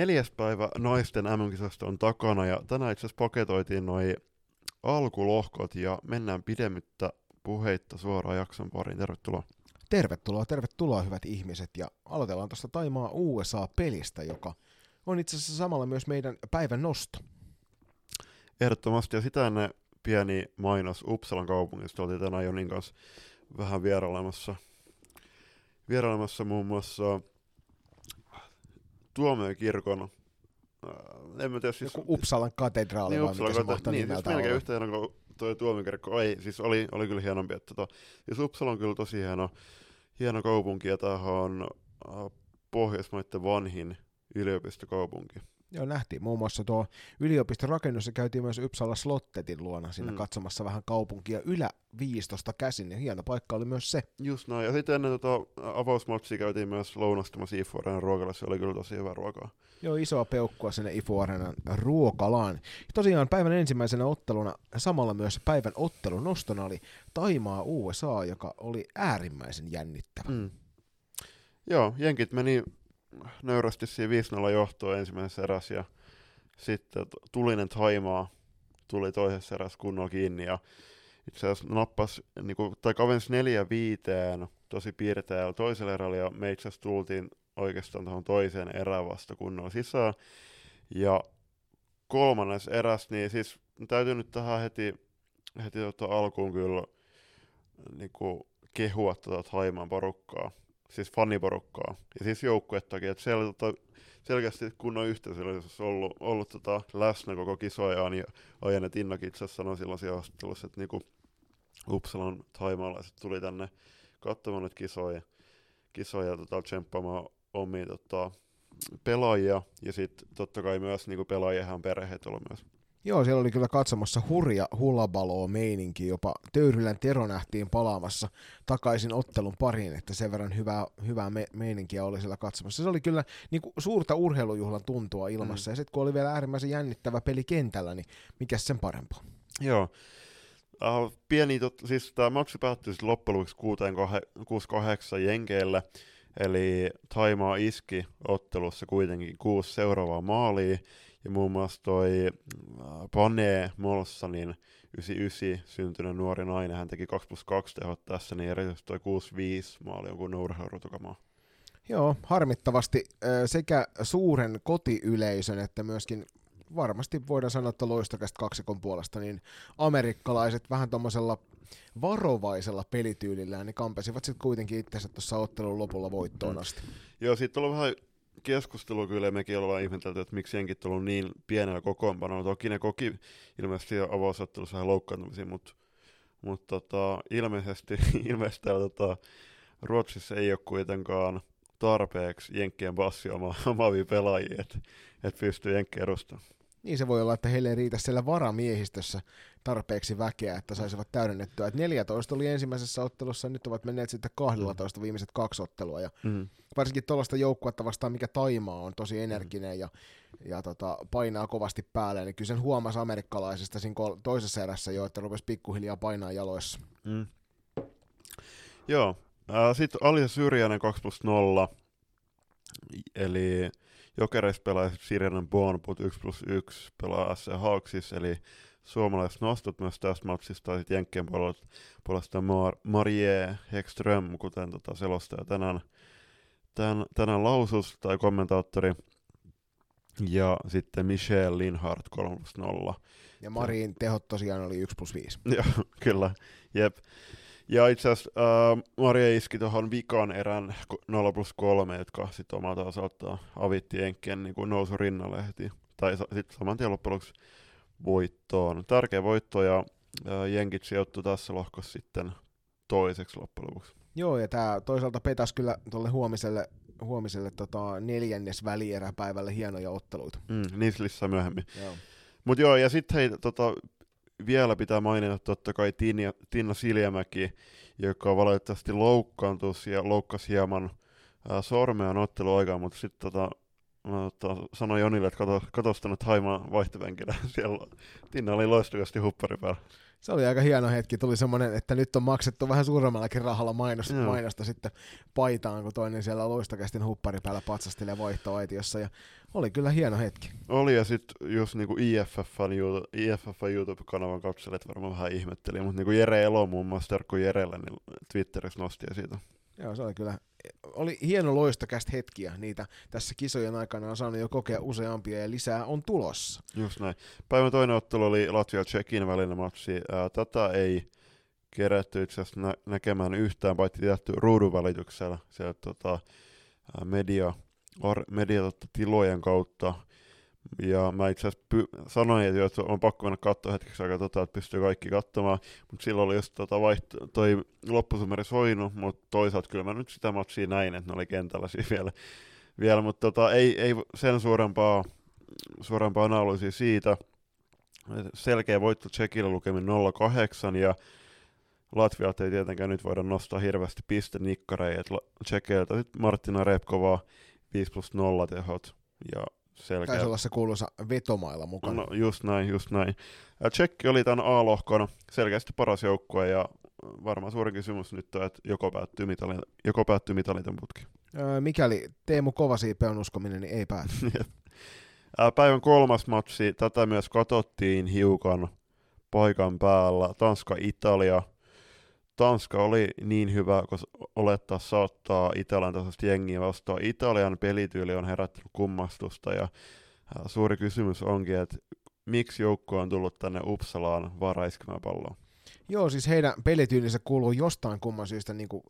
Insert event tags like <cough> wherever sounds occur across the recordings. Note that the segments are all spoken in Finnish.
neljäs päivä naisten MM-kisasta on takana ja tänään itse asiassa paketoitiin noi alkulohkot ja mennään pidemmittä puheitta suoraan jakson pariin. Tervetuloa. Tervetuloa, tervetuloa hyvät ihmiset ja aloitellaan tuosta Taimaa USA-pelistä, joka on itse asiassa samalla myös meidän päivän nosto. Ehdottomasti ja sitä ennen pieni mainos Uppsalan kaupungista. Oltiin tänään Jonin kanssa vähän vierailemassa, vierailemassa muun muassa Tuomiokirkon äh, en mä tiedä, siis... Joku Uppsalan katedraali niin, vai Uppsalan mikä se kate- mahtaa niin, siis melkein olla. yhtä hieno kuin toi tuomikirkko. Ei, siis oli, oli kyllä hienompi. Että tota, siis Uppsala on kyllä tosi hieno, hieno kaupunki ja tämähän on äh, Pohjoismaiden vanhin yliopistokaupunki. Joo, nähtiin muun muassa tuo yliopistorakennus ja käytiin myös Uppsala Slottetin luona siinä Mm. katsomassa vähän kaupunkia yläviistosta käsin ja hieno paikka oli myös se. Just näin. Ja sitten ennen tota avausmatsia käytiin myös lounastamassa Ifuoren ruokalassa. Se oli kyllä tosi hyvä ruokaa. Joo, isoa peukkua sinne Ifu Areenan ruokalaan. Ja tosiaan päivän ensimmäisenä otteluna, samalla myös päivän ottelun nostona oli Taimaa USA, joka oli äärimmäisen jännittävä. Mm. Joo, jenkit meni nöyrästi siinä 5-0 johtoon ensimmäisessä erässä ja sitten tulinen Taimaa tuli toisessa erässä kunnolla kiinni ja itse asiassa nappas, niinku, tai kavensi neljä viiteen tosi piirteellä toisella erällä ja me itse asiassa tultiin oikeastaan tuohon toiseen erään vasta kunnolla sisään. Ja kolmannes eräs, niin siis täytyy nyt tähän heti, heti tota alkuun kyllä niinku, kehua tätä Taimaan porukkaa siis faniporukkaa ja siis joukkuettakin, että siellä tota, selkeästi kunnon yhteisöllisyys on ollut, ollut tota, läsnä koko kisoajaan ja Ajanet Innakin itse asiassa sanoi silloin siellä haastattelussa, että niinku Uppsalan taimaalaiset tuli tänne katsomaan nyt kisoja, kisoja tota, tsemppaamaan omia tota, pelaajia ja sitten totta kai myös niinku pelaajien perheet ollut myös. Joo, siellä oli kyllä katsomassa hurja hullabaloo meininki, jopa Töyrylän Tero nähtiin palaamassa takaisin ottelun pariin, että sen verran hyvää, hyvää me- meininkiä oli siellä katsomassa. Se oli kyllä niin kuin, suurta urheilujuhlan tuntua ilmassa, mm. ja sitten kun oli vielä äärimmäisen jännittävä peli kentällä, niin mikä sen parempaa? Joo. Uh, pieni, tot, siis tämä matsi päättyi siis loppujen lopuksi 6-8 Jenkeillä, eli Taimaa iski ottelussa kuitenkin kuusi seuraavaa maalia, ja muun muassa toi Pane Molsanin 99 syntynyt nuori nainen, hän teki 2 plus 2 tehot tässä, niin erityisesti toi 6-5 maali on kunnon urheilutukamaa. Joo, harmittavasti sekä suuren kotiyleisön että myöskin varmasti voidaan sanoa, että loistokasta kaksikon puolesta, niin amerikkalaiset vähän tuommoisella varovaisella pelityylillään, niin kampesivat sitten kuitenkin itsensä tuossa ottelun lopulla voittoon Mm. asti. Joo, siitä on ollut vähän keskustelua kyllä, mekin ollaan ihmetelty, että miksi jenkit on ollut niin pienellä kokoonpanolla. Toki ne koki ilmeisesti avausottelussa vähän loukkaantumisia, mutta mut tota, ilmeisesti, <laughs> ilmeisesti täällä tota, Ruotsissa ei ole kuitenkaan tarpeeksi jenkkien bassi oma, <laughs> omaavia pelaajia, että et pystyy jenkkiä edustamaan. Niin se voi olla, että heille ei riitä siellä varamiehistössä tarpeeksi väkeä, että saisivat täydennettyä. Et 14 oli ensimmäisessä ottelussa, nyt ovat menneet sitten 12 viimeiset kaksi ottelua. Ja Mm. varsinkin tuollaista joukkuetta vastaan, mikä Taimaa on tosi energinen ja, ja tota, painaa kovasti päälle, niin kyllä sen huomasi amerikkalaisesta siinä kol- toisessa erässä jo, että rupesi pikkuhiljaa painaa jaloissa. Mm. Joo, äh, sitten Alisa Syrjänen 2 plus 0, eli Jokereissa pelaa Sirjanen Bonput 1 plus 1, pelaa SC Hawksissa, eli suomalaiset nostot myös tästä matsista, sitten Jenkkien puolesta, puolesta Mar- Marie Hekström, kuten tota selostaja tänään, tän, tänään lausus tai kommentaattori, ja sitten Michelle Linhardt 3 plus 0. Ja Marin tehot tosiaan oli 1 plus 5. <laughs> Joo, kyllä. Jep. Ja itse asiassa äh, Maria iski tuohon vikan erän ku- 0 plus 3, jotka sitten omalta osaltaan avitti Jenkkien niin nousu rinnalle heti. Tai sitten saman tien loppujen lopuksi voittoon. Tärkeä voitto ja äh, Jenkit sijoittui tässä lohkossa sitten toiseksi loppujen lopuksi. Joo, ja tämä toisaalta petas kyllä tuolle huomiselle, huomiselle tota, neljännes välieräpäivälle hienoja otteluita. Mm, niissä lisää myöhemmin. Joo. Mutta joo, ja sitten hei, tota, vielä pitää mainita totta kai Tinja, Tinna Siljamäki, joka valitettavasti loukkaantui ja loukkasi hieman ää, sormeaan otteluaikaan, mutta sitten tota, mä tota, sanoin Jonille, että kato, kato nyt Haimaa vaihtopenkillä. <laughs> Siellä Tinna oli loistukasti huppari päällä. Se oli aika hieno hetki. Tuli semmoinen, että nyt on maksettu vähän suuremmallakin rahalla mainosta, Joo. mainosta sitten paitaan, kun toinen siellä loistokästin huppari päällä patsastelee vaihtoaitiossa. Ja oli kyllä hieno hetki. Oli ja sitten just niinku IFFn, IFFn YouTube-kanavan katselijat varmaan vähän ihmetteli, mutta niinku Jere Elo muun muassa Terkku Jerelle niin Twitterissä nosti siitä. Joo, se oli kyllä, oli hieno loistokästä hetkiä. Niitä tässä kisojen aikana on saanut jo kokea useampia ja lisää on tulossa. Just näin. Päivän toinen ottelu oli Latvia Tsekin välinen matsi. Tätä ei kerätty itse asiassa nä- näkemään yhtään, paitsi tietty ruudun välityksellä. Siellä tota, media, or, media tilojen kautta. Ja mä itse asiassa py- sanoin, että, jo, että on pakko mennä katsoa hetkeksi aikaa, tota, että pystyy kaikki katsomaan. Mutta silloin oli just tota, vaihto, toi loppusumeri soinut, mutta toisaalta kyllä mä nyt sitä matsia näin, että ne oli kentällä siinä <laughs> vielä. vielä mutta tota, ei, ei sen suurempaa suorempaa analyysiä siitä. Selkeä voitto Tsekillä lukemin 0-8 ja Latvialta ei tietenkään nyt voida nostaa hirveästi pistenikkareja. Tsekeiltä nyt Martina Repkova 5 plus 0 tehot ja selkeä. Taisi olla se kuuluisa vetomailla mukana. No just näin, just näin. Ja Tsekki oli tämän A-lohkon selkeästi paras joukkue ja varmaan suurin kysymys nyt on, että joko päättyy mitalin, joko päättyy mitaliton putki. Öö, mikäli Teemu Kovasiipe on uskominen, niin ei pääty. <laughs> Ää, Päivän kolmas matsi, tätä myös katsottiin hiukan paikan päällä. Tanska-Italia. Tanska oli niin hyvä, kun olettaa saattaa Italian tasoista jengiä vastaan. Italian pelityyli on herättänyt kummastusta ja suuri kysymys onkin, että miksi joukko on tullut tänne Uppsalaan varaiskemään palloa? Joo, siis heidän pelityylinsä kuuluu jostain kumman syystä niin kuin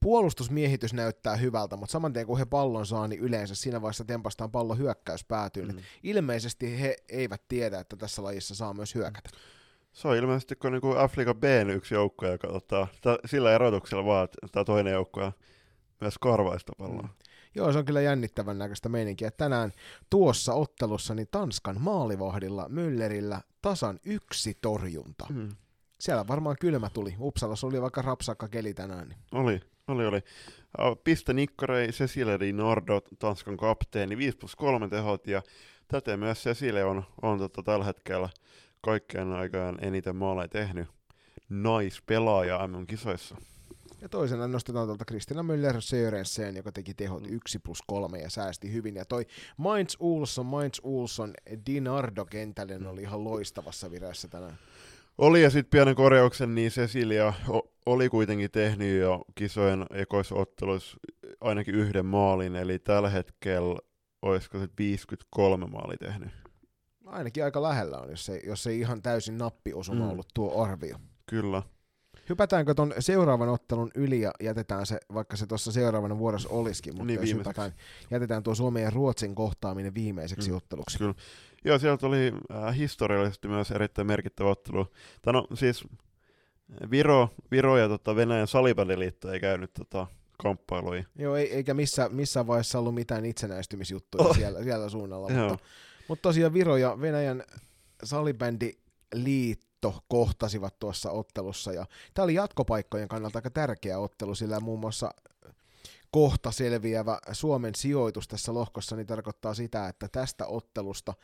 puolustusmiehitys näyttää hyvältä, mutta saman tien kun he pallon saa, niin yleensä siinä vaiheessa tempastaan pallo hyökkäys päätyy. Mm. Ilmeisesti he eivät tiedä, että tässä lajissa saa myös hyökätä. Se on ilmeisesti kuin niinku Afrika Bn yksi joukko, joka ottaa sillä erotuksella vaan, että tämä toinen joukko myös karvaista palloa. Mm. Joo, se on kyllä jännittävän näköistä meininkiä. Tänään tuossa ottelussa niin Tanskan maalivahdilla Müllerillä tasan yksi torjunta. Mm. Siellä varmaan kylmä tuli. Uppsalassa oli vaikka rapsakka keli tänään. Niin. Oli, oli, oli. Piste Nikkarei, Cecile Di Nordo, Tanskan kapteeni, 5 plus 3 tehot, ja täten myös Cecile on, on tota tällä hetkellä kaikkein aikaan eniten maaleja tehnyt naispelaaja MM-kisoissa. Ja toisena nostetaan tuolta Kristina Müller Sörensen, joka teki tehot 1 plus 3 ja säästi hyvin. Ja toi Mainz Ulsson, Mainz Ulsson, Dinardo kentälle oli ihan loistavassa vireessä tänään. Oli ja sitten pienen korjauksen, niin Cecilia oli kuitenkin tehnyt jo kisojen ekoisotteluissa ainakin yhden maalin, eli tällä hetkellä olisiko se 53 maali tehnyt. Ainakin aika lähellä on, jos ei, jos ei ihan täysin nappiosuma mm. ollut tuo arvio. Kyllä. Hypätäänkö ton seuraavan ottelun yli ja jätetään se, vaikka se tuossa seuraavana vuorossa olisikin, mutta niin, jos hypätään, jätetään tuo Suomen ja Ruotsin kohtaaminen viimeiseksi mm. otteluksi. Kyllä. Joo, sieltä oli äh, historiallisesti myös erittäin merkittävä ottelu. Tämä no, siis Viro, Viro ja tota, Venäjän salibändiliitto ei käynyt tota, kamppailuja. Joo, ei, eikä missä, missään vaiheessa ollut mitään itsenäistymisjuttuja oh. siellä, siellä suunnalla, mutta, mutta tosiaan Viro ja Venäjän salibändiliitto kohtasivat tuossa ottelussa, ja tämä oli jatkopaikkojen kannalta aika tärkeä ottelu, sillä muun muassa kohta selviävä Suomen sijoitus tässä lohkossa niin tarkoittaa sitä, että tästä ottelusta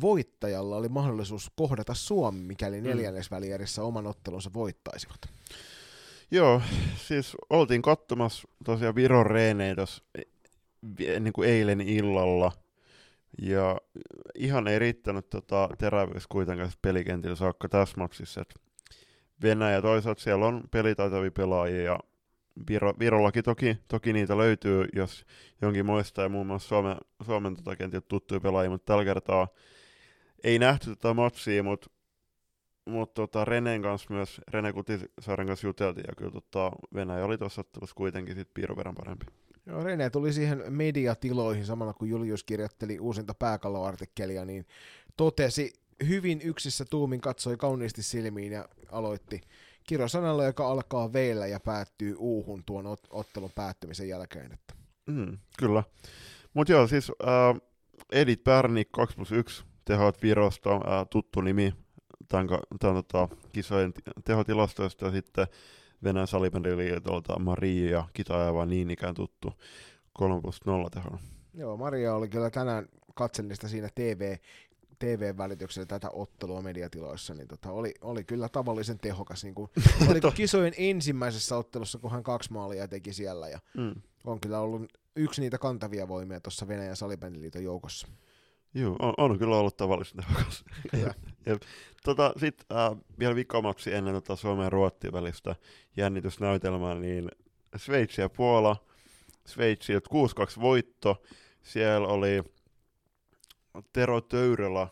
voittajalla oli mahdollisuus kohdata Suomi, mikäli Mm. neljännesvälierissä oman ottelunsa voittaisivat. Joo, siis oltiin katsomassa tosiaan Viron reenejä tuossa niin kuin eilen illalla. Ja ihan ei riittänyt tota, terävyys kuitenkaan pelikentillä saakka tässä matsissa. Venäjä toisaalta siellä on pelitaitavia pelaajia ja Viro, Virollakin toki, toki niitä löytyy, jos jonkin muistaa, ja muun muassa Suomen, Suomen tota, kentiltä tuttuja pelaajia, mutta tällä kertaa ei nähty tätä matsia, mutta mut, tota, Renen kanssa myös, Rene Kutisaaren kanssa juteltiin, ja kyllä tota, Venäjä oli tuossa ottelussa kuitenkin sit piirun verran parempi. Joo, Rene tuli siihen mediatiloihin samalla kun Julius kirjoitteli uusinta pääkalloartikkelia, niin totesi hyvin yksissä tuumin, katsoi kauniisti silmiin ja aloitti kirosanalla, joka alkaa veillä ja päättyy uuhun tuon ot- ottelun päättymisen jälkeen. Että. Mm, kyllä. Mutta joo, siis äh, Edith Pärnik 2 plus 1 tehot Virosta, äh, tuttu nimi tämän, tämän tota, kisojen tehotilastoista, sitten Venäjän salibändiliitolta Maria Kitajava niin ikään tuttu 3 plus 0 tehon. Joo, Maria oli kyllä tänään katselista siinä TV, TV-välityksellä tätä ottelua mediatiloissa, niin tota, oli, oli kyllä tavallisen tehokas. Niin kuin, <laughs> oliko kisojen ensimmäisessä ottelussa, kun hän kaksi maalia teki siellä, ja mm. on kyllä ollut yksi niitä kantavia voimia tuossa Venäjän salibändiliiton joukossa. Joo, on, on kyllä ollut tavallisen tehokas. <laughs> tota, Sitten äh, vielä vikamatsi ennen tota Suomen ja Ruotsin välistä jännitysnäytelmää, niin Sveitsi ja Puola, Sveitsi 6-2 voitto, siellä oli Tero Töyrälä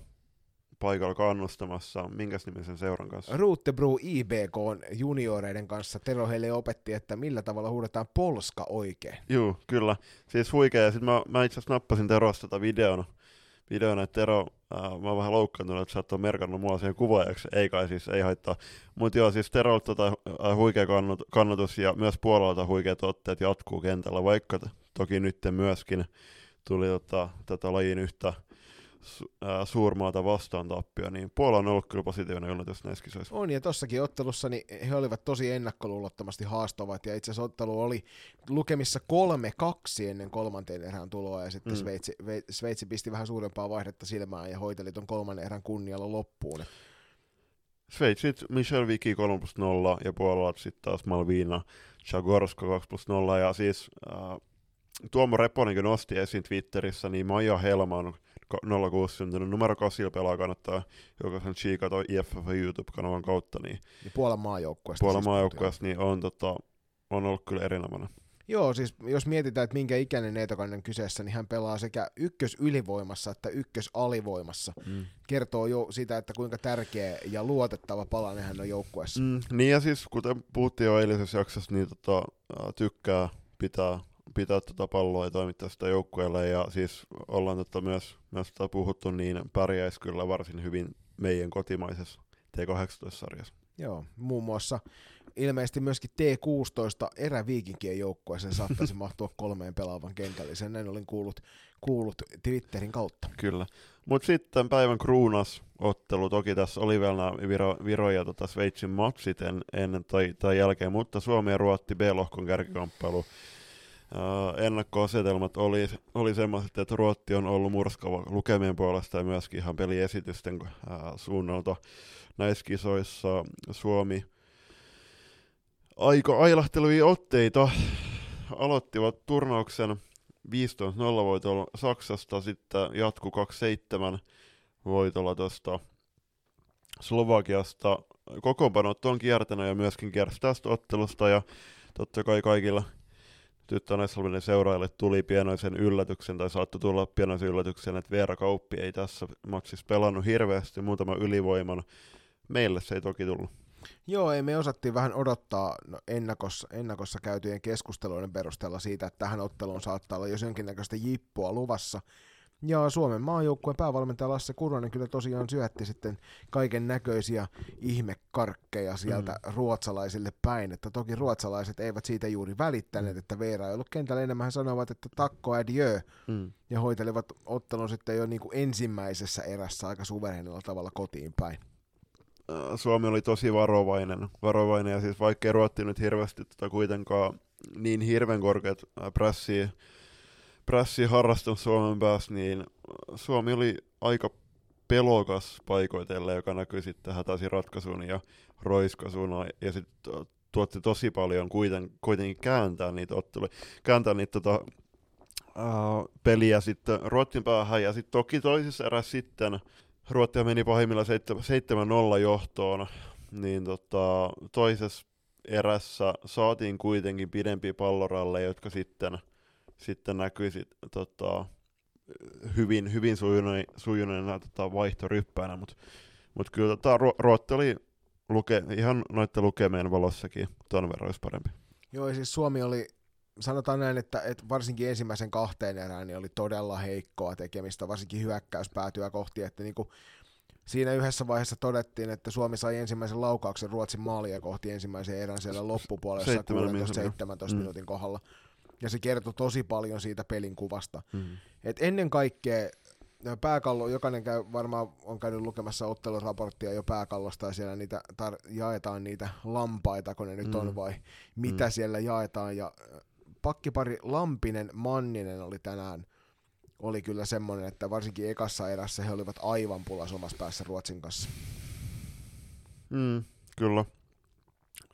paikalla kannustamassa. Minkäs nimisen seuran kanssa? Ruuttebru IBK junioreiden kanssa. Tero heille opetti, että millä tavalla huudetaan polska oikein. Joo, kyllä. Siis huikea. Sitten mä, mä itse asiassa nappasin Terosta tätä videon, videon että Tero, äh, mä oon vähän loukkaantunut, että sä ole merkannut mua siihen kuvaajaksi. Ei kai siis, ei haittaa. Mutta joo, siis Terolta tota, äh, huikea kannatus ja myös puolelta huikeat otteet jatkuu kentällä, vaikka toki nyt myöskin tuli tota, tätä lajin yhtä su, suurmaata vastaan tappio, niin Puola on ollut kyllä positiivinen yllätys näissä kisoissa. On, ja tossakin ottelussa niin he olivat tosi ennakkoluulottomasti haastavat, ja itse asiassa ottelu oli lukemissa kolme kaksi ennen kolmanteen erään tuloa, ja sitten mm. Sveitsi, Sveitsi pisti vähän suurempaa vaihdetta silmään ja hoiteli ton kolmannen erän kunnialla loppuun. Sveitsit Michel Viki 3 plus 0 ja Puola sitten taas Malvina Chagorska 2 plus 0 ja siis äh, Tuomo Reponen nosti esiin Twitterissä, niin Maija Helman 06 syntynyt numero 8 pelaa kannattaa jokaisen chiikata IFF YouTube-kanavan kautta. Niin, niin Puolan maajoukkueesta. Puolan siis maajoukkueesta niin on, tota, on ollut kyllä erinomainen. Joo, siis jos mietitään, että minkä ikäinen Neitokainen kyseessä, niin hän pelaa sekä ykkös ylivoimassa että ykkös alivoimassa. Mm. Kertoo jo sitä, että kuinka tärkeä ja luotettava palanen hän on joukkueessa. Mm, niin ja siis kuten puhuttiin jo eilisessä jaksossa, niin tota, tykkää pitää pitää tuota palloa ja toimittaa sitä joukkueelle. Ja siis ollaan tota myös, myös tota puhuttu, niin pärjäisi kyllä varsin hyvin meidän kotimaisessa T18-sarjassa. Joo, muun muassa ilmeisesti myöskin T16 eräviikinkien joukkueeseen saattaisi <laughs> mahtua kolmeen pelaavan kentällisen. Näin olin kuullut, kuullut Twitterin kautta. Kyllä. Mutta sitten päivän kruunas ottelu, toki tässä oli vielä nämä Viro, Viro ja tota Sveitsin matsit en, ennen tai, tai jälkeen, mutta Suomi ja Ruotti B-lohkon kärkikamppailu Uh, ennakkoasetelmat oli, oli semmoiset, että Ruotti on ollut murskava lukemien puolesta ja myöskin ihan peliesitysten uh, suunnalta näissä kisoissa Suomi aika ailahtelevia otteita aloittivat turnauksen 15-0 voitolla Saksasta, sitten jatku 2-7 voitolla tuosta Slovakiasta. Kokoonpanot on kiertänyt ja myöskin kiersi tästä ottelusta ja totta kai kaikilla – tyttönäissalminen seuraajille tuli pienoisen yllätyksen, tai saattoi tulla pienoisen yllätyksen, että Veera Kauppi ei tässä matsissa pelannut hirveästi, muutama ylivoiman. Meille se ei toki tullut. Joo, ei me osattiin vähän odottaa no, ennakossa, ennakossa käytyjen keskusteluiden perusteella siitä, että tähän otteluun saattaa olla jos jonkinnäköistä jippua luvassa. Ja Suomen maajoukkueen päävalmentaja Lasse Kurvanen kyllä tosiaan syötti sitten kaiken näköisiä ihmekarkkeja sieltä mm. ruotsalaisille päin. Että toki ruotsalaiset eivät siitä juuri välittäneet, että Veera ei ollut kentällä enemmän. He sanoivat, että takko adieu. Mm. Ja hoitelivat ottelun sitten jo niin kuin ensimmäisessä erässä aika suverenilla tavalla kotiin päin. Äh, Suomi oli tosi varovainen, varovainen ja siis vaikkei Ruotti nyt hirveästi tota kuitenkaan niin hirveän korkeat äh, pressiä prässi harrastanut Suomen päässä, niin Suomi oli aika pelokas paikoitelle, joka näkyi sitten hätäisin ratkaisun ja roiskasuna, ja sitten tuotti tosi paljon kuiten, kuitenkin kääntää niitä otteluja, kääntää niitä tota, peliä sitten Ruotsin päähän, ja sitten toki toisessa erässä sitten Ruottia meni pahimmillaan 7-0 johtoon, niin tota, toisessa erässä saatiin kuitenkin pidempiä palloralle, jotka sitten – sitten näkyi sit, tota, hyvin, hyvin sujuneena, sujuneena tota, vaihtoryppäänä, mutta mut kyllä tota, Ruotti oli luke, ihan noiden lukemien valossakin ton verran olisi parempi. Joo, siis Suomi oli, sanotaan näin, että, että varsinkin ensimmäisen kahteen erään niin oli todella heikkoa tekemistä, varsinkin hyökkäyspäätyä kohti, että niinku, siinä yhdessä vaiheessa todettiin, että Suomi sai ensimmäisen laukauksen Ruotsin maalia kohti ensimmäisen erän siellä loppupuolessa 17 mm. minuutin kohdalla ja se kertoo tosi paljon siitä pelin kuvasta. Mm. Et ennen kaikkea pääkallo, jokainen käy, varmaan on käynyt lukemassa otteluraporttia jo pääkallosta ja siellä niitä tar- jaetaan niitä lampaita, kun ne nyt mm. on vai mitä mm. siellä jaetaan ja pakkipari Lampinen Manninen oli tänään oli kyllä semmoinen, että varsinkin ekassa erässä he olivat aivan pulas omassa päässä Ruotsin kanssa. Mm, kyllä.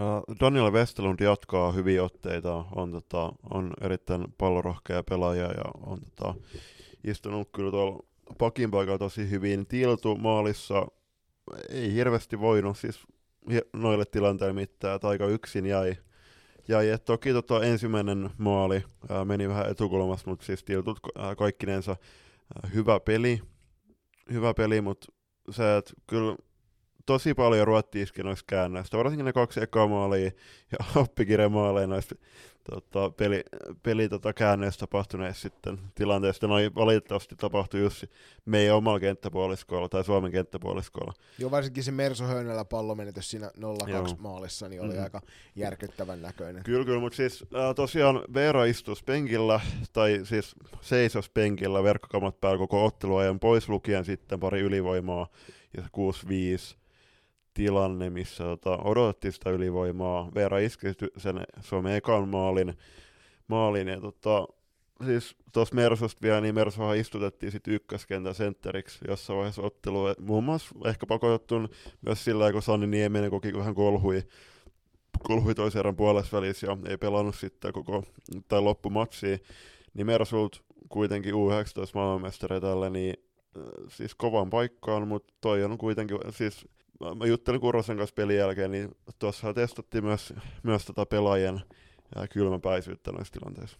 Uh, Daniel Westerlund jatkaa hyviä otteita, on, tota, on erittäin pallorohkea pelaaja ja on tota, istunut kyllä tuolla pakin paikalla tosi hyvin. Tiltu maalissa ei hirveästi voinut siis noille tilanteille mitään, että aika yksin jäi. jäi. Et toki tota, ensimmäinen maali ää, meni vähän etukulmassa, mutta siis Tiltut ää, kaikkinensa ää, hyvä peli, hyvä peli, mutta se, että kyllä tosi paljon Ruotti iski noista käännöistä, varsinkin ne kaksi ekaa maalia ja <laughs> oppikirjamaaleja noista tota, peli, peli tota, käänneessä tapahtuneessa sitten tilanteessa. Noin valitettavasti tapahtui just meidän omalla kenttäpuoliskolla tai Suomen kenttäpuoliskolla. Joo, varsinkin se Merso Höynälä pallomenetys siinä 0-2 maalissa niin oli mm. aika järkyttävän näköinen. Kyllä, kyllä, mutta siis äh, tosiaan Veera istus penkillä, tai siis seisos penkillä verkkokamat päällä koko otteluajan pois lukien sitten pari ylivoimaa ja 6-5 tilanne, missä tota, odotettiin sitä ylivoimaa. Veera iski sen Suomen ekan maalin, maalin ja tota, siis tuossa Mersusta vielä, niin Mersuhan istutettiin sitten ykköskentän sentteriksi jossain vaiheessa ottelua. Muun muassa ehkä pakotettu myös sillä kun Sanni Nieminen koki, kun hän kolhui, kolhui toisen erän puolessa välissä ja ei pelannut sitten koko tai loppumatsia, niin Mersult kuitenkin U19 maailmanmestari tälle, niin siis kovan paikkaan, mutta toi on kuitenkin, siis mä juttelin Kurosen kanssa pelin jälkeen, niin tuossa testattiin myös, myös tota pelaajien kylmäpäisyyttä noissa tilanteissa.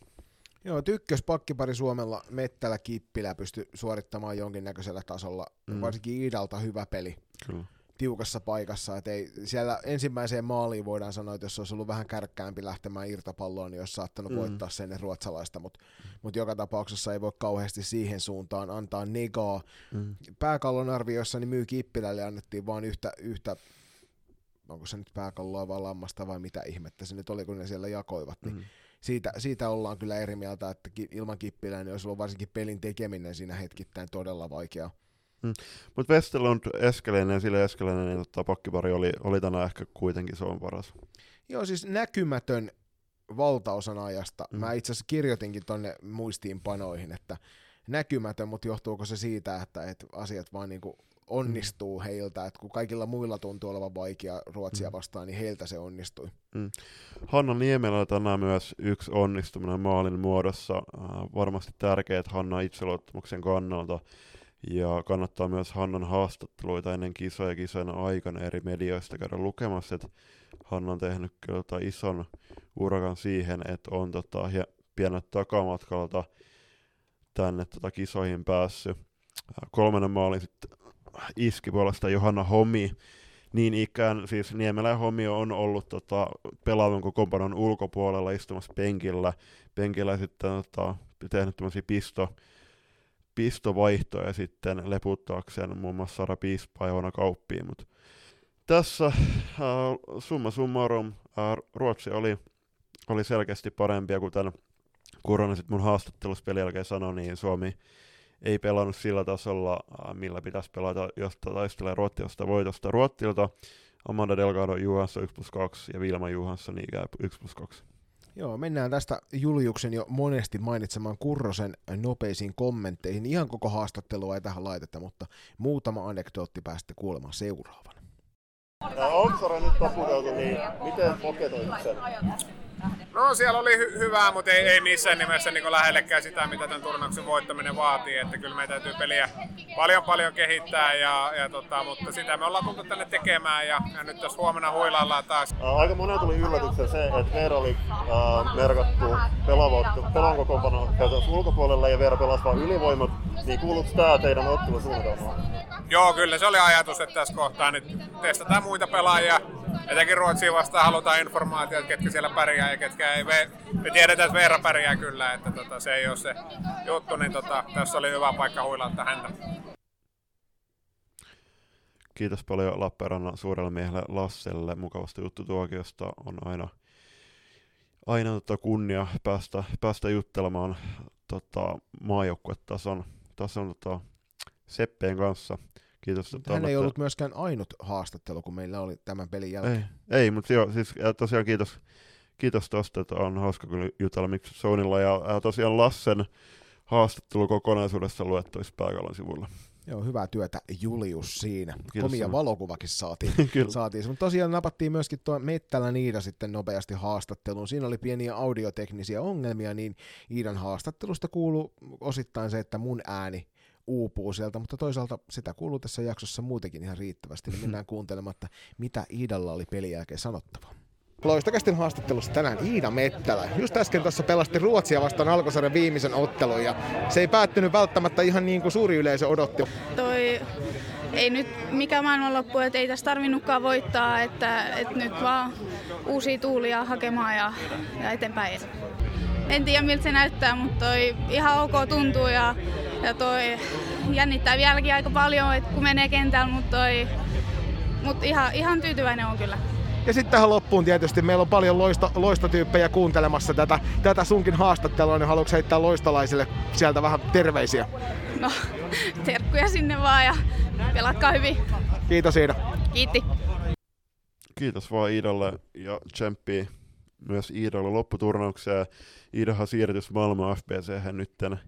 Joo, tykkös pakkipari Suomella Mettälä Kippilä pystyi suorittamaan jonkinnäköisellä tasolla, mm. varsinkin Iidalta hyvä peli. Kyllä tiukassa paikassa. Et ei, siellä ensimmäiseen maaliin voidaan sanoa, että jos olisi ollut vähän kärkkäämpi lähtemään irtopalloon, niin olisi saattanut mm. voittaa sen ruotsalaista, mutta mut joka tapauksessa ei voi kauheasti siihen suuntaan antaa negaa. Mm. Pääkallon arvioissa niin myy Kippilälle annettiin vain yhtä, yhtä onko se nyt pääkalloa vai lammasta vai mitä ihmettä se nyt oli, kun ne siellä jakoivat, niin mm. siitä, siitä ollaan kyllä eri mieltä, että ilman Kippilää niin olisi ollut varsinkin pelin tekeminen siinä hetkittäin todella vaikeaa. Mm. Mutta Westerlund Eskelinen, sille Eskelinen, niin tota, pakkipari oli, oli tänään ehkä kuitenkin se on paras. Joo, siis näkymätön valtaosan ajasta. Mm. Mä itse asiassa kirjoitinkin tonne muistiinpanoihin, että näkymätön, mutta johtuuko se siitä, että, että asiat vaan niinku onnistuu mm. heiltä, että kun kaikilla muilla tuntuu olevan vaikea Ruotsia mm. vastaan, niin heiltä se onnistui. Mm. Hanna Niemelä tänään myös yksi onnistuminen maalin muodossa. Äh, varmasti tärkeät Hanna itseluottamuksen kannalta. Ja kannattaa myös Hannan haastatteluita ennen kisoja ja kisojen aikana eri medioista käydä lukemassa, että Hanna on tehnyt kyllä tota ison urakan siihen, että on tota, pienet takamatkalta tänne tota kisoihin päässyt. Kolmannen maalin sitten iski puolesta Johanna Homi. Niin ikään, siis Niemelä Homi on ollut tota, pelaavan kokoonpanon ulkopuolella istumassa penkillä. Penkillä sitten tota, tehnyt tämmöisiä pisto, pistovaihtoja sitten leputtaakseen muun muassa Sara Piispaa ja Kauppiin, mutta tässä äh, summa summarum äh, Ruotsi oli, oli selkeästi parempia, kuten Kurona sitten mun haastattelussa pelin jälkeen sanoi, niin Suomi ei pelannut sillä tasolla, äh, millä pitäisi pelata, josta taistelee Ruottiosta voitosta Ruottilta. Amanda Delgado Juhansson 1 plus 2 ja Vilma Juhansson 1 plus 2. Joo, mennään tästä Juliuksen jo monesti mainitsemaan Kurrosen nopeisiin kommentteihin. Ihan koko haastattelua ei tähän laiteta, mutta muutama anekdootti päästä kuulemaan seuraavana. Onko nyt taputeltu, niin miten poketoit sen? No siellä oli hy- hyvää, mutta ei, ei missään nimessä niin lähellekään sitä, mitä tämän turnauksen voittaminen vaatii. Että kyllä meidän täytyy peliä paljon paljon kehittää, ja, ja tota, mutta sitä me ollaan tultu tänne tekemään ja, ja nyt tässä huomenna huilaillaan taas. Aika monen tuli yllätyksen se, että Veera oli äh, merkattu pelon kokoonpano ulkopuolella ja Veera pelasi vain ylivoimat. Niin kuuluuko tämä teidän ottelusuunnitelmaan? Joo, kyllä se oli ajatus, että tässä kohtaa nyt testataan muita pelaajia etenkin Ruotsiin vastaan halutaan informaatiota, ketkä siellä pärjää ja ketkä ei. Me, tiedetään, että Veera pärjää kyllä, että tota, se ei ole se juttu, niin tota, tässä oli hyvä paikka huilauttaa häntä. Kiitos paljon Lappeenrannan suurelle miehelle Lasselle mukavasta juttutuokiosta. On aina, aina tota kunnia päästä, päästä juttelemaan tota, maajoukkuetason tason, tota, Seppeen kanssa. Kiitos. Hän ei ollut myöskään ainut haastattelu, kun meillä oli tämän pelin jälkeen. Ei, ei mutta joo, siis tosiaan kiitos, kiitos tosta, että on hauska kyllä jutella Sonilla. Ja, ja tosiaan Lassen haastattelu kokonaisuudessa luettavissa pääkallon sivuilla. Joo, hyvää työtä Julius siinä. Kiitos Komia sana. valokuvakin saatiin. <laughs> Saatiin. Mutta tosiaan napattiin myöskin tuo Mettälän Iida sitten nopeasti haastatteluun. Siinä oli pieniä audioteknisiä ongelmia, niin Iidan haastattelusta kuuluu osittain se, että mun ääni uupuu sieltä, mutta toisaalta sitä kuuluu tässä jaksossa muutenkin ihan riittävästi, niin mennään kuuntelemaan, että mitä Iidalla oli pelin jälkeen sanottavaa. Loistokästin haastattelussa tänään Iida Mettälä. Just äsken tuossa pelasti Ruotsia vastaan alkosarjan viimeisen ottelun ja se ei päättynyt välttämättä ihan niin kuin suuri yleisö odotti. toi ei nyt mikä maailmanloppu, että ei tässä tarvinnutkaan voittaa, että, että nyt vaan uusia tuulia hakemaan ja, ja eteenpäin. En tiedä miltä se näyttää, mutta toi ihan ok tuntuu ja, ja toi jännittää vieläkin aika paljon, että kun menee kentällä, mutta toi, mut ihan, ihan tyytyväinen on kyllä. Ja sitten tähän loppuun tietysti meillä on paljon loista, loistotyyppejä kuuntelemassa tätä, tätä sunkin haastattelua, niin haluatko heittää loistolaisille sieltä vähän terveisiä? No, <laughs> terkkuja sinne vaan ja pelatkaa hyvin. Kiitos Iida. Kiitti. Kiitos vaan Iidalle ja tsemppiä myös Iidalle lopputurnaukseen. Iidahan siirtys Malmö FBC nytten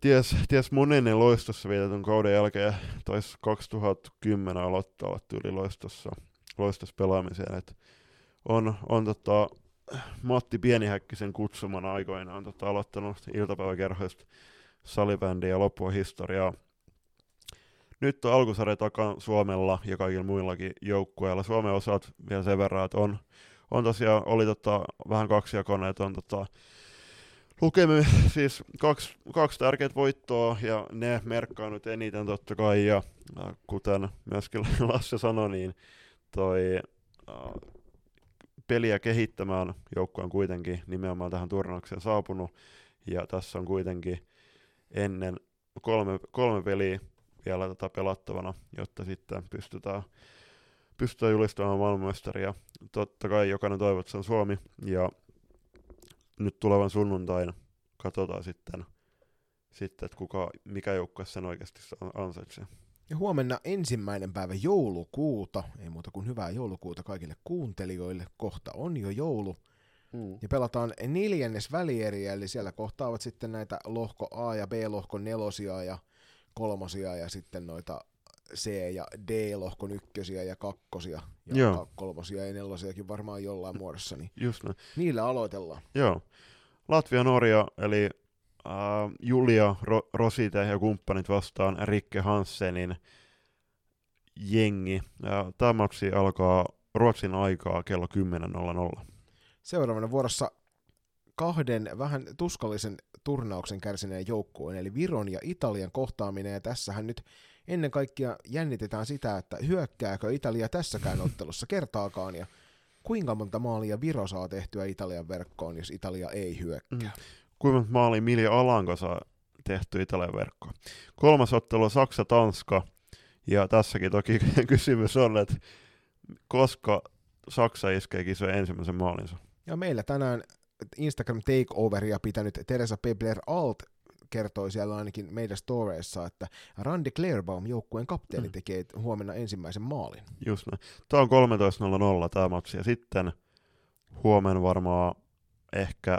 ties, ties monennen loistossa vietetyn kauden jälkeen taisi 2010 aloittaa tyyli loistossa, loistossa pelaamiseen. Et on, on tota, Matti Pienihäkkisen kutsumana aikoinaan tota, aloittanut iltapäiväkerhoista salibändiä ja loppua historiaa. Nyt on alkusarja takan Suomella ja kaikilla muillakin joukkueilla. Suomen osat vielä sen verran, että on, on tosiaan, oli tota, vähän kaksijakoinen, että on tota, lukemi siis kaksi, kaksi tärkeät voittoa ja ne merkkaa nyt eniten totta kai. Ja äh, kuten myöskin <laughs> Lasse sanoi, niin toi äh, peliä kehittämään joukkue on kuitenkin nimenomaan tähän turnaukseen saapunut. Ja tässä on kuitenkin ennen kolme, kolme peliä vielä tota pelattavana, jotta sitten pystytään, pystytään julistamaan maailmanmestaria. Totta kai jokainen toivoo, että se on Suomi ja nyt tulevan sunnuntain katsotaan sitten, sitten että kuka, mikä joukkue sen oikeasti ansaitsee. Ja huomenna ensimmäinen päivä joulukuuta, ei muuta kuin hyvää joulukuuta kaikille kuuntelijoille, kohta on jo joulu. Mm. Ja pelataan neljännes välieriä, eli siellä kohtaavat sitten näitä lohko A ja B-lohkon nelosia ja kolmosia ja sitten noita C- ja D-lohkon ykkösiä ja kakkosia ja Joo. kolmosia ja nelosiakin varmaan jollain muodossa, niin Just näin. niillä aloitellaan. Joo. Latvia, Norja, eli äh, Julia Ro- Rosite ja kumppanit vastaan Rikke Hansenin jengi. Ja tämä matsi alkaa Ruotsin aikaa kello 10.00. Seuraavana vuorossa kahden vähän tuskallisen turnauksen kärsineen joukkueen, eli Viron ja Italian kohtaaminen, ja tässähän nyt ennen kaikkea jännitetään sitä, että hyökkääkö Italia tässäkään <laughs> ottelussa kertaakaan, ja kuinka monta maalia Viro saa tehtyä Italian verkkoon, jos Italia ei hyökkää. Mm. Kuinka monta maalia Milja Alanko saa tehty Italian verkkoon. Kolmas ottelu on Saksa-Tanska, ja tässäkin toki <laughs> kysymys on, että koska Saksa iskee kisojen ensimmäisen maalinsa. Ja meillä tänään Instagram Takeoveria pitänyt Teresa Pebler Alt kertoi siellä ainakin meidän storeissa, että Randy Clairbaum, joukkueen kapteeni, Mm. tekee huomenna ensimmäisen maalin. Just näin. Tämä on 13.00 tämä matsi, ja sitten huomenna varmaan ehkä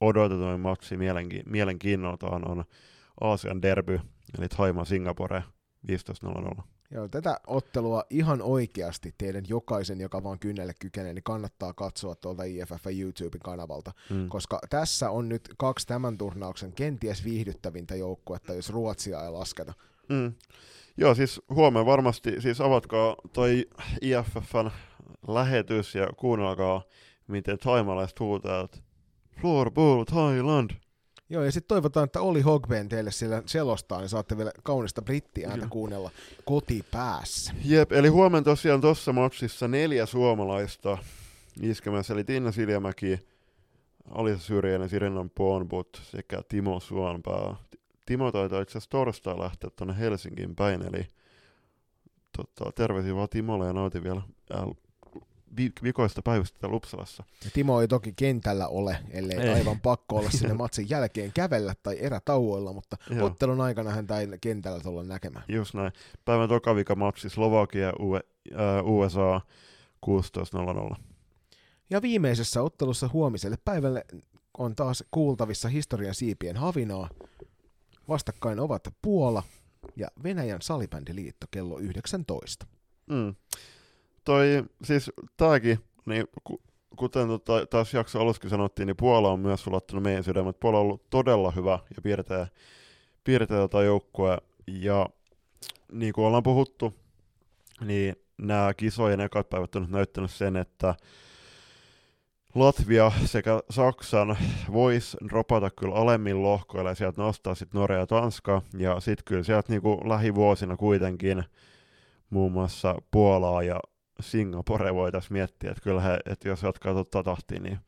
odotetuin matsi mielenki- mielenkiinnoltaan on Aasian derby, eli Taima Singapore 15.00. Ja tätä ottelua ihan oikeasti teidän jokaisen, joka vaan kynnelle kykenee, niin kannattaa katsoa tuolta IFF YouTuben kanavalta, Mm. koska tässä on nyt kaksi tämän turnauksen kenties viihdyttävintä joukkuetta, jos Ruotsia ei lasketa. Mm. Joo, siis huomenna varmasti, siis avatkaa toi IFFn lähetys ja kuunnelkaa, miten taimalaiset huutaa, että Floorball Thailand. Joo, ja sitten toivotaan, että Oli Hogben teille siellä selostaa, niin saatte vielä kaunista brittiääntä Joo. kuunnella kotipäässä. Jep, eli huomenna tosiaan tuossa matsissa neljä suomalaista iskemässä, eli Tiina Siljamäki, Alisa Syrjäinen, Sirinan Ponbut sekä Timo Suonpää. Timo taitaa itse asiassa torstai lähteä tuonne Helsinkiin päin, eli tota, terveisiä vaan Timolle ja nautin vielä vi- vikoista päivästä täällä Uppsalassa. Ja Timo ei toki kentällä ole, ellei Ei. aivan pakko olla sinne matsin jälkeen kävellä tai erätauoilla, mutta Joo. ottelun aikana häntä ei kentällä tulla näkemään. Just näin. Päivän toka vika matsi Slovakia äh, USA 16.00. Ja viimeisessä ottelussa huomiselle päivälle on taas kuultavissa historian siipien havinaa. Vastakkain ovat Puola ja Venäjän salibändiliitto kello 19. Mm. Toi, siis tääkin, niin ku, kuten tota, taas jakso aluskin sanottiin, niin Puola on myös sulattanut meidän sydämet. Puola on ollut todella hyvä ja piirtää, piirtää tota joukkue. Ja niin kuin ollaan puhuttu, niin nämä kisojen ekat päivät on nyt näyttänyt sen, että Latvia sekä Saksan vois dropata kyllä alemmin lohkoille ja sieltä nostaa sitten Norja ja Tanska. Ja sitten kyllä sieltä niinku lähivuosina kuitenkin muun muassa Puolaa ja Singapore voitaisiin miettiä, että kyllä he, että jos jatkaa totta tahtia, niin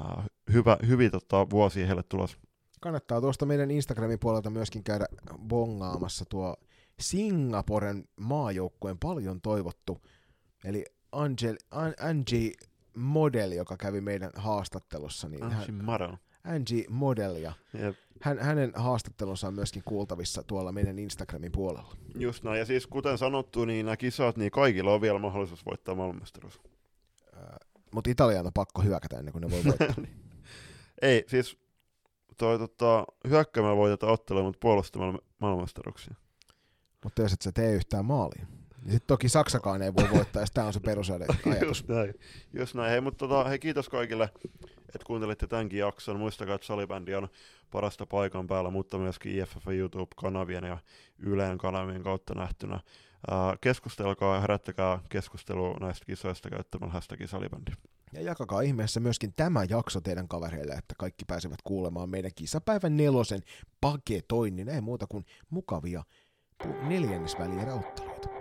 uh, hyvä, hyvin tota, vuosia heille tulos. Kannattaa tuosta meidän Instagramin puolelta myöskin käydä bongaamassa tuo Singaporen maajoukkueen paljon toivottu, eli Angel, An, Angie Model, joka kävi meidän haastattelussa. Niin Angie hän, Model. Angie Model, ja Jep. hän, hänen haastattelunsa on myöskin kuultavissa tuolla meidän Instagramin puolella. Just näin, ja siis kuten sanottu, niin nämä kisat, niin kaikilla on vielä mahdollisuus voittaa maailmanmestaruus. Mutta Italian on pakko hyökätä ennen kuin ne voi voittaa. <laughs> Ei, siis toi tota, hyökkäämällä voitetaan ottelua, mutta puolustamalla maailmanmestaruuksia. Mutta jos et sä tee yhtään maalia, niin sitten toki Saksakaan ei voi voittaa, ja tämä on se perusajatus. <laughs> Näin. Just näin. Hei, mutta tota, hei, kiitos kaikille, että kuuntelitte tämänkin jakson. Muistakaa, että salibändi on parasta paikan päällä, mutta myöskin IFF YouTube-kanavien ja Yleen kanavien kautta nähtynä. Uh, keskustelkaa ja herättäkää keskustelua näistä kisoista käyttämällä hashtagin salibändi. Ja jakakaa ihmeessä myöskin tämä jakso teidän kavereille, että kaikki pääsevät kuulemaan meidän kisapäivän nelosen paketoinnin. Ei muuta kuin mukavia neljännesvälierä otteluita.